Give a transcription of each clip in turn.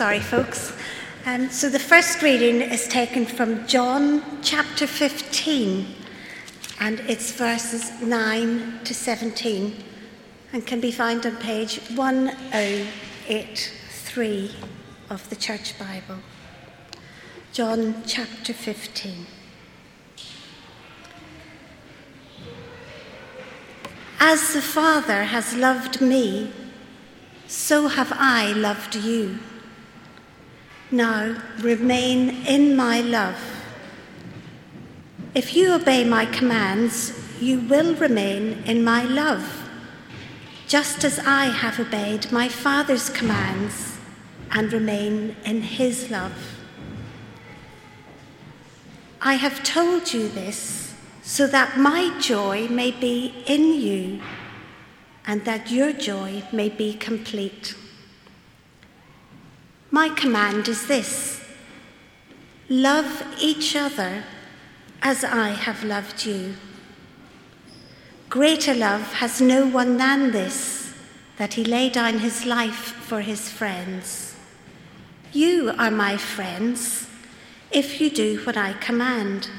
Sorry, folks. Um, so the first reading is taken from John chapter 15, and it's verses 9 to 17, and can be found on page 1083 of the Church Bible. John chapter 15. As the Father has loved me, so have I loved you. Now remain in my love. If you obey my commands, you will remain in my love, just as I have obeyed my Father's commands and remain in his love. I have told you this so that my joy may be in you and that your joy may be complete. My command is this love each other as I have loved you. Greater love has no one than this, that he lay down his life for his friends. You are my friends if you do what I command.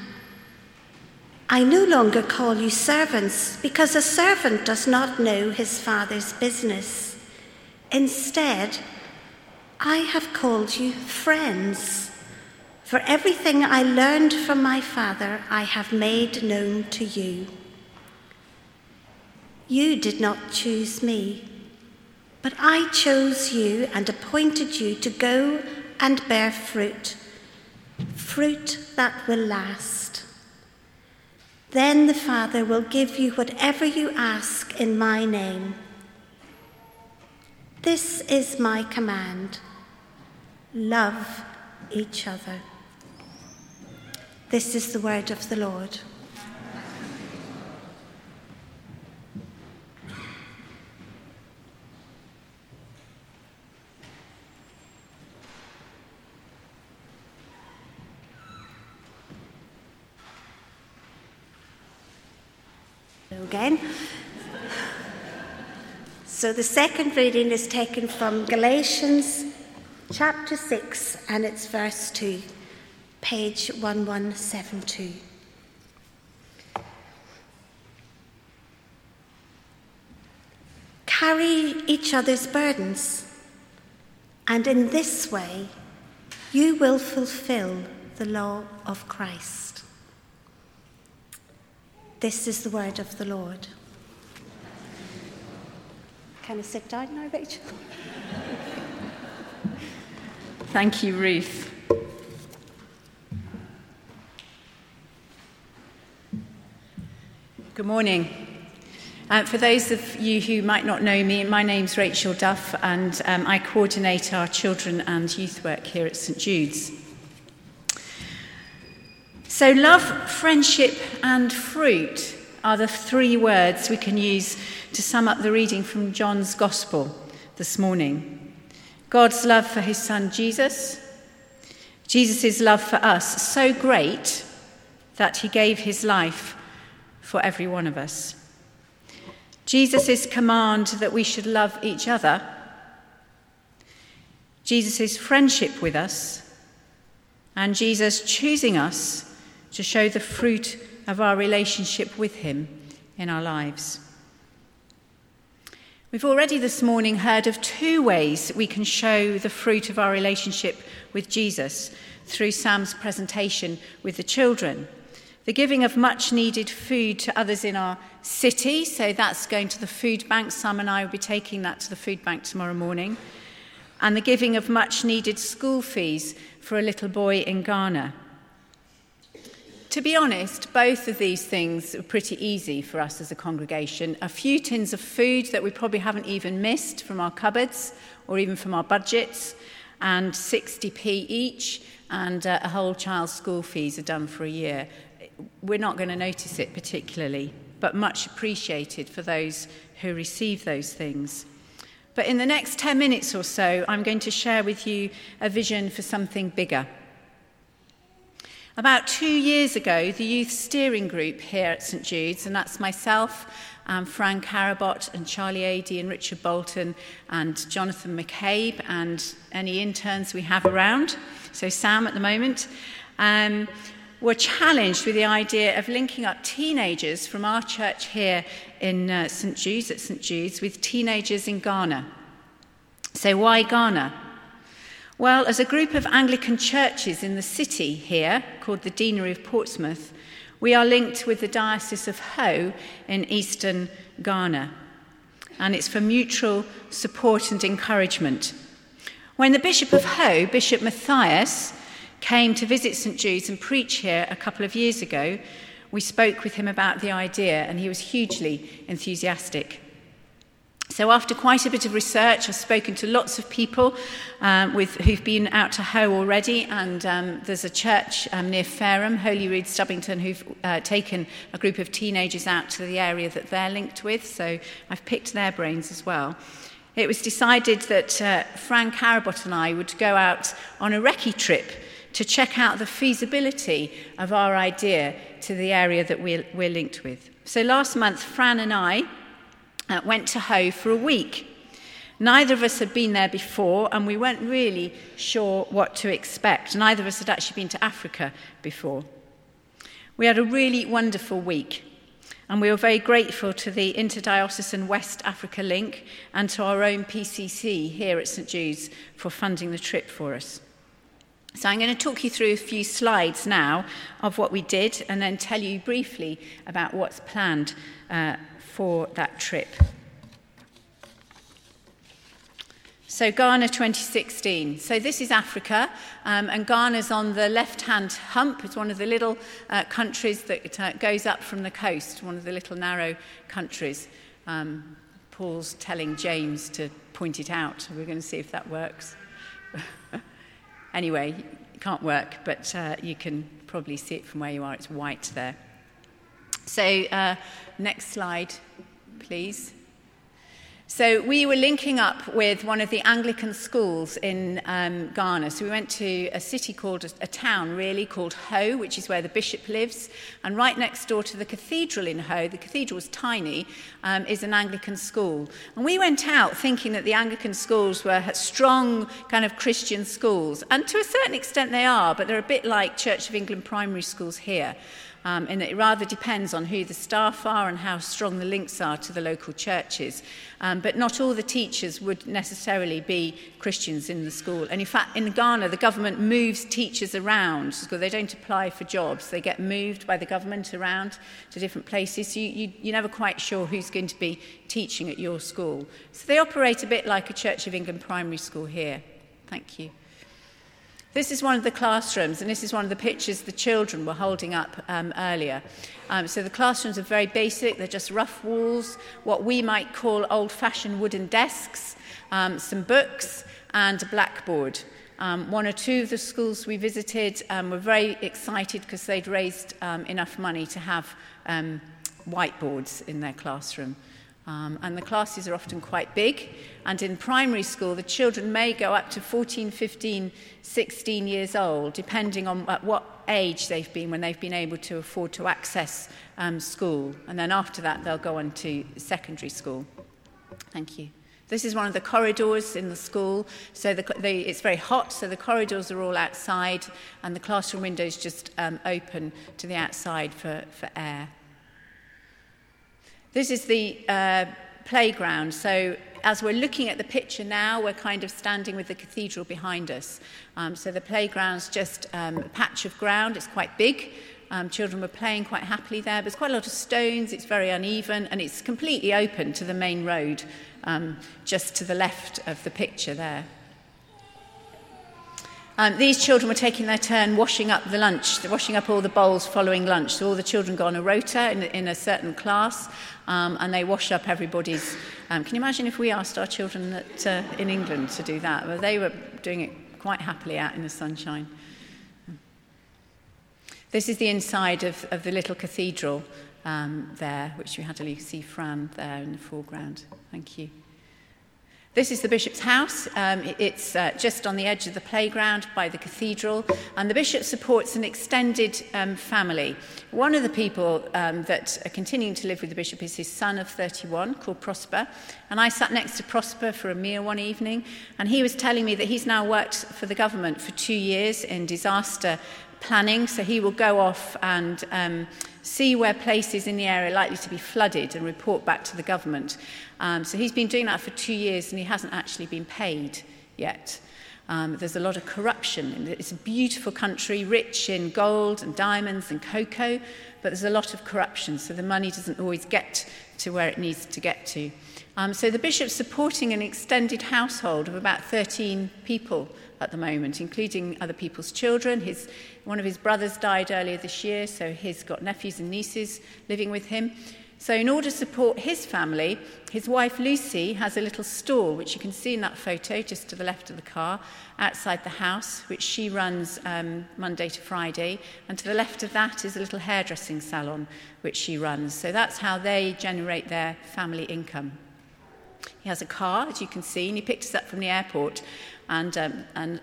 I no longer call you servants because a servant does not know his father's business. Instead, I have called you friends, for everything I learned from my Father I have made known to you. You did not choose me, but I chose you and appointed you to go and bear fruit, fruit that will last. Then the Father will give you whatever you ask in my name. This is my command love each other. This is the word of the Lord. Again. So the second reading is taken from Galatians chapter 6, and it's verse 2, page 1172. Carry each other's burdens, and in this way you will fulfill the law of Christ. This is the word of the Lord. Can I sit down now, Rachel? Thank you, Ruth. Good morning. Uh, for those of you who might not know me, my name's Rachel Duff, and um, I coordinate our children and youth work here at St Jude's. So, love, friendship, and fruit are the three words we can use to sum up the reading from John's Gospel this morning. God's love for his son Jesus, Jesus' love for us, so great that he gave his life for every one of us. Jesus' command that we should love each other, Jesus' friendship with us, and Jesus choosing us to show the fruit of our relationship with him in our lives. We've already this morning heard of two ways we can show the fruit of our relationship with Jesus through Sam's presentation with the children. The giving of much needed food to others in our city, so that's going to the food bank. Sam and I will be taking that to the food bank tomorrow morning. And the giving of much needed school fees for a little boy in Ghana. To be honest, both of these things are pretty easy for us as a congregation. A few tins of food that we probably haven't even missed from our cupboards or even from our budgets, and 60p each, and uh, a whole child's school fees are done for a year. We're not going to notice it particularly, but much appreciated for those who receive those things. But in the next 10 minutes or so, I'm going to share with you a vision for something bigger. About two years ago, the youth steering group here at St Jude's, and that's myself um, Fran Carabot and Charlie Ady and Richard Bolton and Jonathan McCabe and any interns we have around. So Sam at the moment. Um, were challenged with the idea of linking up teenagers from our church here in uh, St. Jude's at St. Jude's with teenagers in Ghana. So, why Ghana? Well, as a group of Anglican churches in the city here, called the Deanery of Portsmouth, we are linked with the Diocese of Ho in eastern Ghana. And it's for mutual support and encouragement. When the Bishop of Ho, Bishop Matthias, came to visit St Jude's and preach here a couple of years ago, we spoke with him about the idea and he was hugely enthusiastic. So, after quite a bit of research, I've spoken to lots of people um, with, who've been out to Ho already, and um, there's a church um, near Fareham, Holyrood Stubbington, who've uh, taken a group of teenagers out to the area that they're linked with. So, I've picked their brains as well. It was decided that uh, Fran Carabot and I would go out on a recce trip to check out the feasibility of our idea to the area that we're, we're linked with. So last month, Fran and I uh, went to Ho for a week. Neither of us had been there before, and we weren't really sure what to expect. Neither of us had actually been to Africa before. We had a really wonderful week, and we were very grateful to the Interdiocesan West Africa Link and to our own PCC here at St Jude's for funding the trip for us. So I'm going to talk you through a few slides now of what we did and then tell you briefly about what's planned uh, for that trip. So, Ghana 2016. So, this is Africa, um, and Ghana's on the left hand hump. It's one of the little uh, countries that uh, goes up from the coast, one of the little narrow countries. Um, Paul's telling James to point it out. We're going to see if that works. Anyway, it can't work, but uh, you can probably see it from where you are. It's white there. So, uh, next slide, please. So we were linking up with one of the Anglican schools in um, Ghana. So we went to a city called, a, town really, called Ho, which is where the bishop lives. And right next door to the cathedral in Ho, the cathedral is tiny, um, is an Anglican school. And we went out thinking that the Anglican schools were strong kind of Christian schools. And to a certain extent they are, but they're a bit like Church of England primary schools here um, and it rather depends on who the staff are and how strong the links are to the local churches. Um, but not all the teachers would necessarily be Christians in the school. And in fact, in Ghana, the government moves teachers around because they don't apply for jobs. They get moved by the government around to different places. So you, you, you're never quite sure who's going to be teaching at your school. So they operate a bit like a Church of England primary school here. Thank you. This is one of the classrooms, and this is one of the pictures the children were holding up um, earlier. Um, so the classrooms are very basic. They're just rough walls, what we might call old-fashioned wooden desks, um, some books, and a blackboard. Um, one or two of the schools we visited um, were very excited because they'd raised um, enough money to have um, whiteboards in their classroom. Um, and the classes are often quite big. And in primary school, the children may go up to 14, 15, 16 years old, depending on at what age they've been when they've been able to afford to access um, school. And then after that, they'll go on to secondary school. Thank you. This is one of the corridors in the school. So the, the, it's very hot, so the corridors are all outside, and the classroom windows just um, open to the outside for, for air. This is the uh, playground. So as we're looking at the picture now, we're kind of standing with the cathedral behind us. Um, so the playground's just um, a patch of ground. It's quite big. Um, children were playing quite happily there. There's quite a lot of stones. It's very uneven, and it's completely open to the main road, um, just to the left of the picture there. Um, these children were taking their turn washing up the lunch, washing up all the bowls following lunch. So all the children go on a rota in, in a certain class um, and they wash up everybody's. Um, can you imagine if we asked our children that, uh, in England to do that? Well, they were doing it quite happily out in the sunshine. This is the inside of, of the little cathedral um, there, which you had to see Fran there in the foreground. Thank you. This is the Bishop's House. Um, it's uh, just on the edge of the playground by the cathedral, and the Bishop supports an extended um, family. One of the people um, that are continuing to live with the Bishop is his son of 31 called Prosper. And I sat next to Prosper for a meal one evening, and he was telling me that he's now worked for the government for two years in disaster planning. So he will go off and um, see where places in the area are likely to be flooded and report back to the government. Um, so he's been doing that for two years and he hasn't actually been paid yet. Um, there's a lot of corruption. It's a beautiful country, rich in gold and diamonds and cocoa, but there's a lot of corruption, so the money doesn't always get to where it needs to get to. Um, so the bishop's supporting an extended household of about 13 people at the moment, including other people's children. His, one of his brothers died earlier this year, so he's got nephews and nieces living with him. So in order to support his family, his wife Lucy has a little store, which you can see in that photo just to the left of the car, outside the house, which she runs um, Monday to Friday. And to the left of that is a little hairdressing salon, which she runs. So that's how they generate their family income. He has a car, as you can see, and he picked us up from the airport and, um, and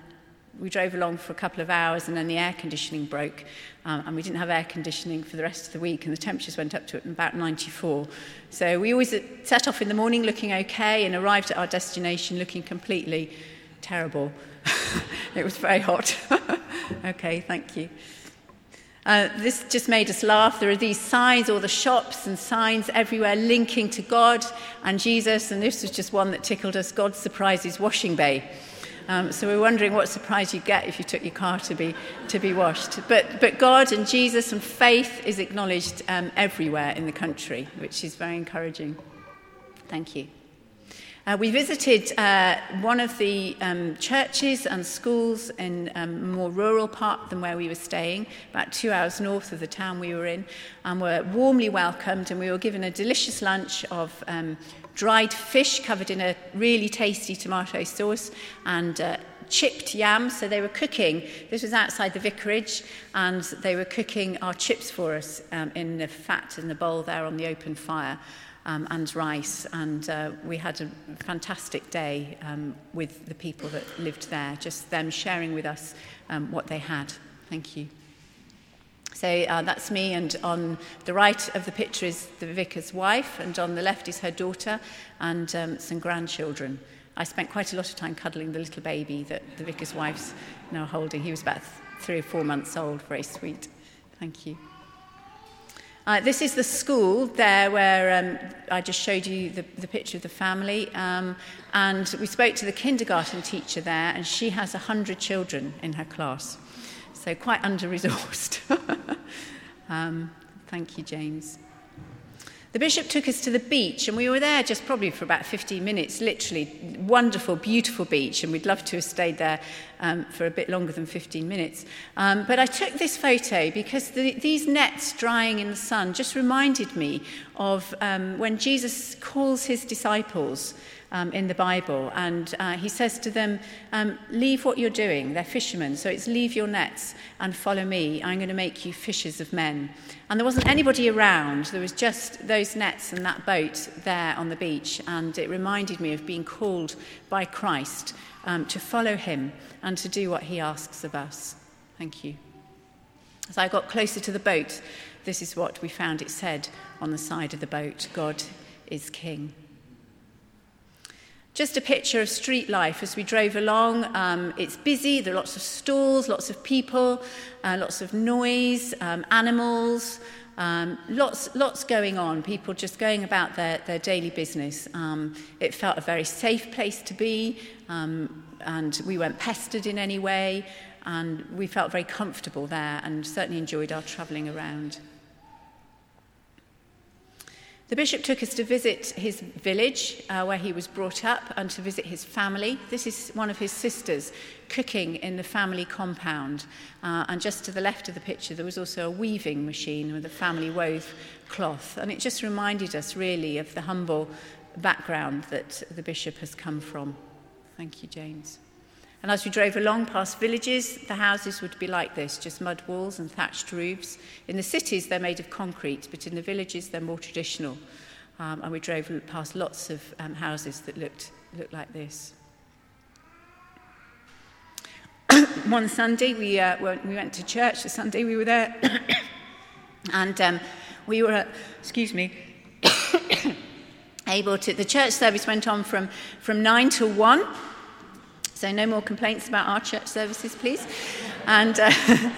we drove along for a couple of hours and then the air conditioning broke um, and we didn't have air conditioning for the rest of the week and the temperatures went up to about 94 so we always set off in the morning looking okay and arrived at our destination looking completely terrible. It was very hot. Okay thank you. Uh, this just made us laugh. There are these signs, all the shops and signs everywhere linking to God and Jesus, and this was just one that tickled us. God surprises washing bay. Um, so we're wondering what surprise you'd get if you took your car to be, to be washed. But, but God and Jesus and faith is acknowledged um, everywhere in the country, which is very encouraging. Thank you. Uh, we visited uh, one of the um, churches and schools in um, a um, more rural part than where we were staying, about two hours north of the town we were in, and were warmly welcomed and we were given a delicious lunch of um, dried fish covered in a really tasty tomato sauce and uh, chipped yam. So they were cooking. This was outside the vicarage, and they were cooking our chips for us um, in the fat in the bowl there on the open fire. Um, and rice, and uh, we had a fantastic day um, with the people that lived there, just them sharing with us um, what they had. Thank you. So uh, that's me, and on the right of the picture is the vicar's wife, and on the left is her daughter and um, some grandchildren. I spent quite a lot of time cuddling the little baby that the vicar's wife's now holding. He was about three or four months old, very sweet. Thank you. Uh, this is the school there where um, I just showed you the, the picture of the family. Um, and we spoke to the kindergarten teacher there, and she has 100 children in her class. So quite under resourced. um, thank you, James. The bishop took us to the beach, and we were there just probably for about 15 minutes, literally. Wonderful, beautiful beach, and we'd love to have stayed there um, for a bit longer than 15 minutes. Um, but I took this photo because the, these nets drying in the sun just reminded me of um, when Jesus calls his disciples um, in the Bible. And uh, he says to them, um, Leave what you're doing. They're fishermen. So it's leave your nets and follow me. I'm going to make you fishers of men. And there wasn't anybody around. There was just those nets and that boat there on the beach. And it reminded me of being called by Christ um, to follow him and to do what he asks of us. Thank you. As I got closer to the boat, this is what we found it said on the side of the boat God is king just a picture of street life as we drove along. Um, it's busy, there are lots of stalls, lots of people, uh, lots of noise, um, animals, um, lots, lots going on, people just going about their, their daily business. Um, it felt a very safe place to be, um, and we weren't pestered in any way, and we felt very comfortable there and certainly enjoyed our travelling around. The bishop took us to visit his village uh, where he was brought up and to visit his family. This is one of his sisters cooking in the family compound. Uh, and just to the left of the picture, there was also a weaving machine with a family wove cloth. And it just reminded us really of the humble background that the bishop has come from. Thank you, James. And as we drove along past villages, the houses would be like this, just mud walls and thatched roofs. In the cities, they're made of concrete, but in the villages, they're more traditional. Um, and we drove past lots of um, houses that looked, looked like this. One Sunday, we, uh, we went to church. The Sunday we were there. and um, we were, uh, excuse me, able to, the church service went on from, from 9 to 1. So no more complaints about our church services, please. And, uh,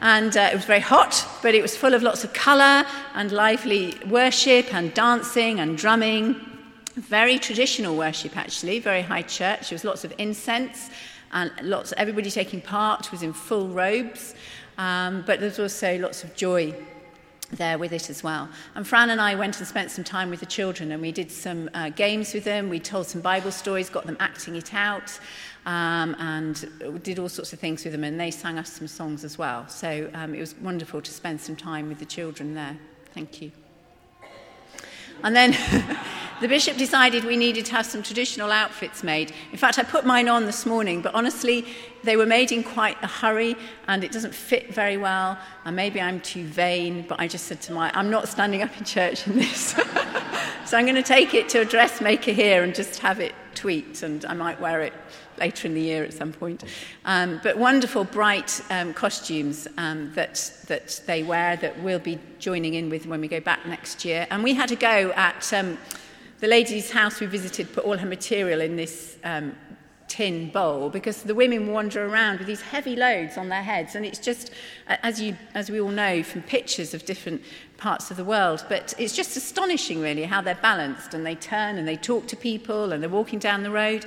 and uh, it was very hot, but it was full of lots of colour and lively worship and dancing and drumming. Very traditional worship, actually, very high church. There was lots of incense and lots. Everybody taking part was in full robes, um, but there was also lots of joy there with it as well. And Fran and I went and spent some time with the children, and we did some uh, games with them. We told some Bible stories, got them acting it out, um, and did all sorts of things with them. And they sang us some songs as well. So um, it was wonderful to spend some time with the children there. Thank you. And then the bishop decided we needed to have some traditional outfits made. In fact, I put mine on this morning, but honestly, they were made in quite a hurry and it doesn't fit very well. And maybe I'm too vain, but I just said to my, I'm not standing up in church in this. so I'm going to take it to a dressmaker here and just have it tweaked, and I might wear it later in the year at some point. Um, but wonderful, bright um, costumes um, that, that they wear that we'll be joining in with when we go back next year. And we had a go at um, the lady's house we visited, put all her material in this um, tin bowl because the women wander around with these heavy loads on their heads and it's just as you as we all know from pictures of different parts of the world but it's just astonishing really how they're balanced and they turn and they talk to people and they're walking down the road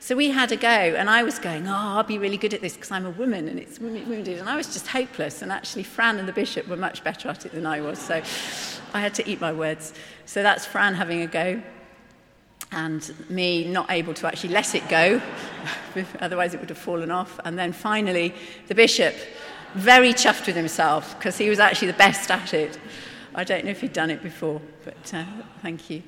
so we had a go, and I was going, Oh, I'll be really good at this because I'm a woman and it's wounded. And I was just hopeless. And actually, Fran and the bishop were much better at it than I was. So I had to eat my words. So that's Fran having a go, and me not able to actually let it go. Otherwise, it would have fallen off. And then finally, the bishop, very chuffed with himself because he was actually the best at it. I don't know if he'd done it before, but uh, thank you.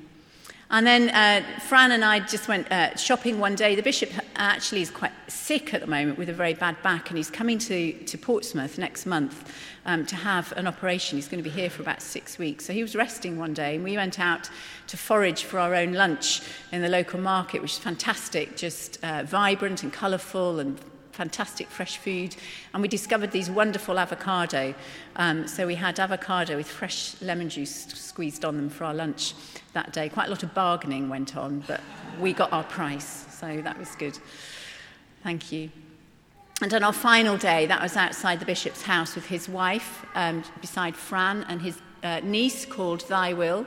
And then uh, Fran and I just went uh, shopping one day. The bishop actually is quite sick at the moment with a very bad back, and he's coming to, to Portsmouth next month um, to have an operation. He's going to be here for about six weeks. So he was resting one day, and we went out to forage for our own lunch in the local market, which is fantastic, just uh, vibrant and colourful and fantastic fresh food. And we discovered these wonderful avocado. Um, so we had avocado with fresh lemon juice squeezed on them for our lunch that day. Quite a lot of bargaining went on, but we got our price. So that was good. Thank you. And on our final day, that was outside the bishop's house with his wife, um, beside Fran, and his uh, niece called Thy Will.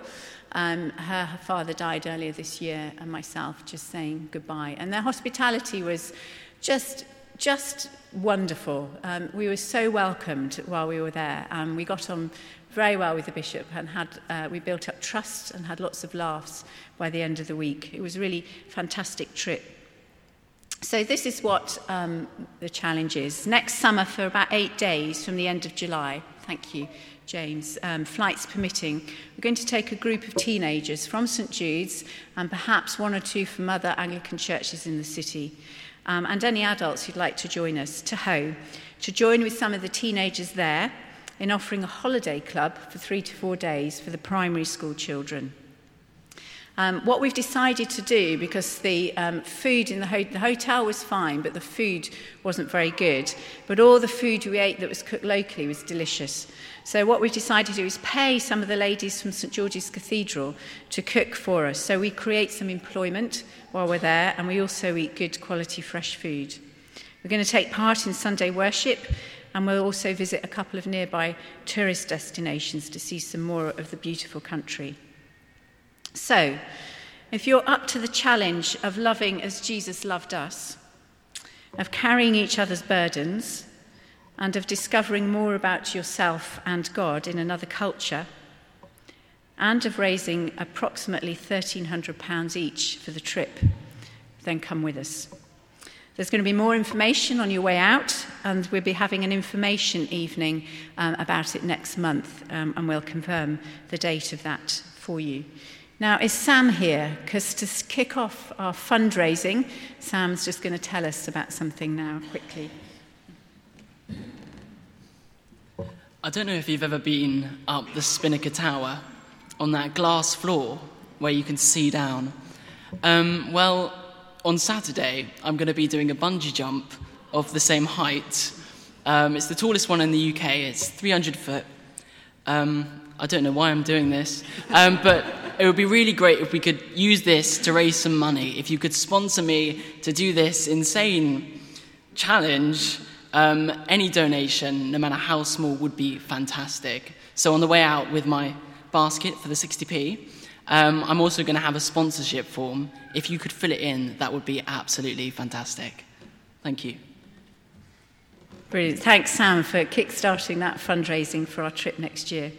Um, her, her father died earlier this year, and myself just saying goodbye. And their hospitality was just just wonderful. Um, we were so welcomed while we were there. and we got on very well with the bishop and had uh, we built up trust and had lots of laughs by the end of the week. It was a really fantastic trip. So this is what um, the challenge is. Next summer for about eight days from the end of July. Thank you. James, um, flights permitting, we're going to take a group of teenagers from St Jude's and perhaps one or two from other Anglican churches in the city um, and any adults who'd like to join us to Ho to join with some of the teenagers there in offering a holiday club for three to four days for the primary school children. Um, what we've decided to do, because the um, food in the, ho the hotel was fine, but the food wasn't very good, but all the food we ate that was cooked locally was delicious. So what we've decided to do is pay some of the ladies from St George's Cathedral to cook for us. So we create some employment while we're there, and we also eat good quality fresh food. We're going to take part in Sunday worship, and we'll also visit a couple of nearby tourist destinations to see some more of the beautiful country. So, if you're up to the challenge of loving as Jesus loved us, of carrying each other's burdens, and of discovering more about yourself and God in another culture, and of raising approximately £1,300 each for the trip, then come with us. There's going to be more information on your way out, and we'll be having an information evening um, about it next month, um, and we'll confirm the date of that for you. Now, is Sam here? Because to kick off our fundraising, Sam's just going to tell us about something now, quickly. I don't know if you've ever been up the Spinnaker Tower on that glass floor where you can see down. Um, well, on Saturday, I'm going to be doing a bungee jump of the same height. Um, it's the tallest one in the UK, it's 300 foot. Um, I don't know why I'm doing this, um, but it would be really great if we could use this to raise some money. If you could sponsor me to do this insane challenge, um, any donation, no matter how small, would be fantastic. So, on the way out with my basket for the 60p, um, I'm also going to have a sponsorship form. If you could fill it in, that would be absolutely fantastic. Thank you. Brilliant. Thanks, Sam, for kickstarting that fundraising for our trip next year.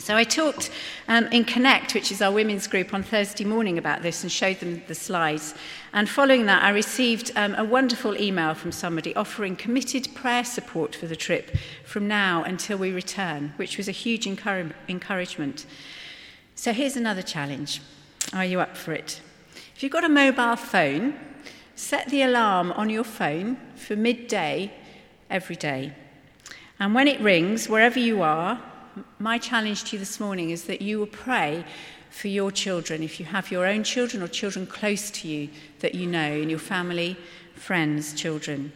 So I talked um, in Connect, which is our women's group, on Thursday morning about this and showed them the slides. And following that, I received um, a wonderful email from somebody offering committed prayer support for the trip from now until we return, which was a huge encourage- encouragement. So here's another challenge. Are you up for it? If you've got a mobile phone, set the alarm on your phone for midday every day. And when it rings, wherever you are, my challenge to you this morning is that you will pray for your children, if you have your own children or children close to you that you know, in your family, friends, children,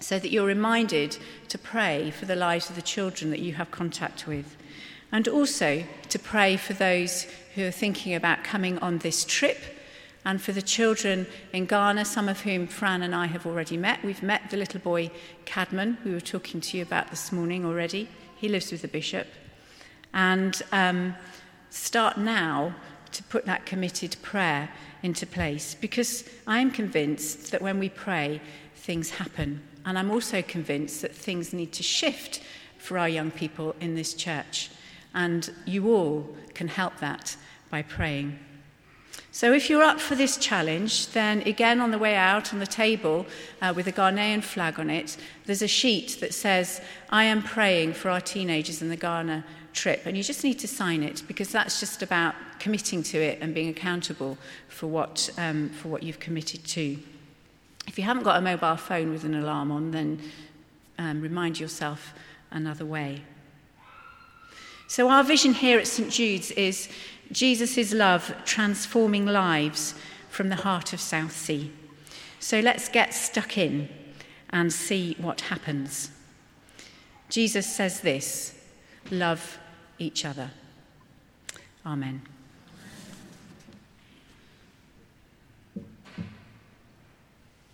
so that you're reminded to pray for the lives of the children that you have contact with. And also to pray for those who are thinking about coming on this trip and for the children in Ghana, some of whom Fran and I have already met. We've met the little boy Cadman, we were talking to you about this morning already. He lives with the bishop. And um, start now to put that committed prayer into place because I am convinced that when we pray, things happen. And I'm also convinced that things need to shift for our young people in this church. And you all can help that by praying. So, if you're up for this challenge, then again on the way out on the table uh, with a Ghanaian flag on it, there's a sheet that says, I am praying for our teenagers in the Ghana trip. And you just need to sign it because that's just about committing to it and being accountable for what, um, for what you've committed to. If you haven't got a mobile phone with an alarm on, then um, remind yourself another way. So, our vision here at St. Jude's is Jesus' love transforming lives from the heart of Southsea. So let's get stuck in and see what happens. Jesus says this love each other. Amen.